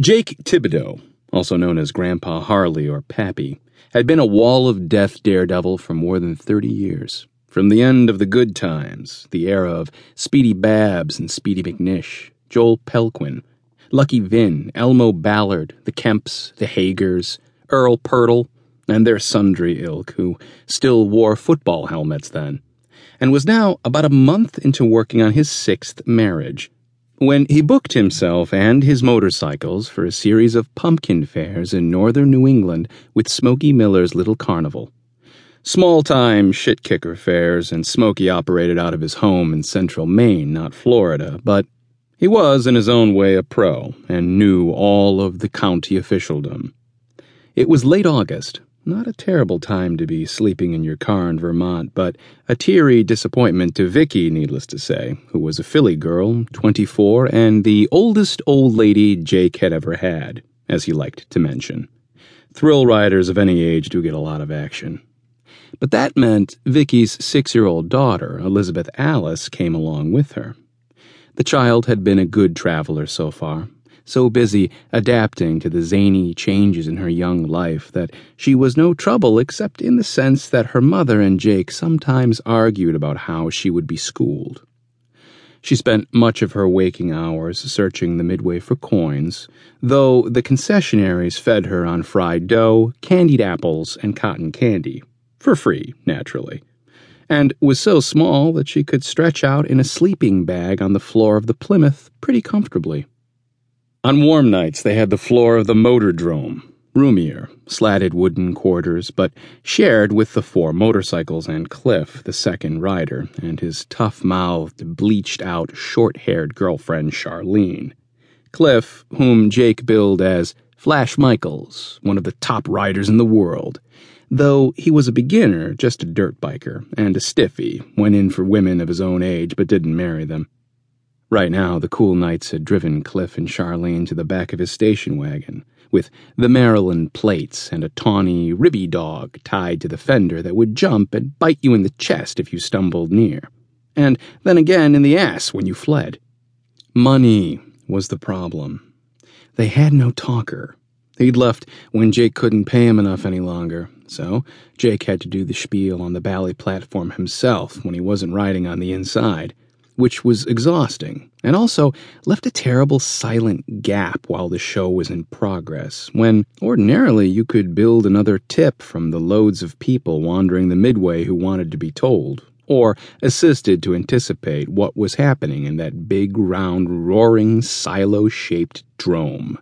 Jake Thibodeau, also known as Grandpa Harley or Pappy, had been a wall of death daredevil for more than 30 years. From the end of the good times, the era of Speedy Babbs and Speedy McNish, Joel Pelquin, Lucky Vinn, Elmo Ballard, the Kemps, the Hagers, Earl Purtle, and their sundry ilk, who still wore football helmets then, and was now about a month into working on his sixth marriage when he booked himself and his motorcycles for a series of pumpkin fairs in northern New England with Smoky Miller's Little Carnival. Small time shit kicker fairs, and Smoky operated out of his home in central Maine, not Florida, but he was in his own way a pro and knew all of the county officialdom. It was late August, not a terrible time to be sleeping in your car in Vermont, but a teary disappointment to Vicky, needless to say, who was a Philly girl, 24, and the oldest old lady Jake had ever had, as he liked to mention. Thrill riders of any age do get a lot of action. But that meant Vicky's six year old daughter, Elizabeth Alice, came along with her. The child had been a good traveler so far, so busy adapting to the zany changes in her young life that she was no trouble except in the sense that her mother and Jake sometimes argued about how she would be schooled. She spent much of her waking hours searching the midway for coins, though the concessionaries fed her on fried dough, candied apples, and cotton candy. For free, naturally. And was so small that she could stretch out in a sleeping bag on the floor of the Plymouth pretty comfortably. On warm nights, they had the floor of the motordrome, roomier, slatted wooden quarters, but shared with the four motorcycles and Cliff, the second rider, and his tough mouthed, bleached out, short haired girlfriend, Charlene. Cliff, whom Jake billed as Flash Michaels, one of the top riders in the world, though he was a beginner, just a dirt biker, and a stiffy, went in for women of his own age but didn't marry them. Right now, the cool nights had driven Cliff and Charlene to the back of his station wagon, with the Maryland plates and a tawny, ribby dog tied to the fender that would jump and bite you in the chest if you stumbled near, and then again in the ass when you fled. Money was the problem. They had no talker. He'd left when Jake couldn't pay him enough any longer, so Jake had to do the spiel on the bally platform himself when he wasn't riding on the inside which was exhausting, and also left a terrible silent gap while the show was in progress, when ordinarily you could build another tip from the loads of people wandering the midway who wanted to be told, or assisted to anticipate what was happening in that big, round, roaring, silo shaped drome.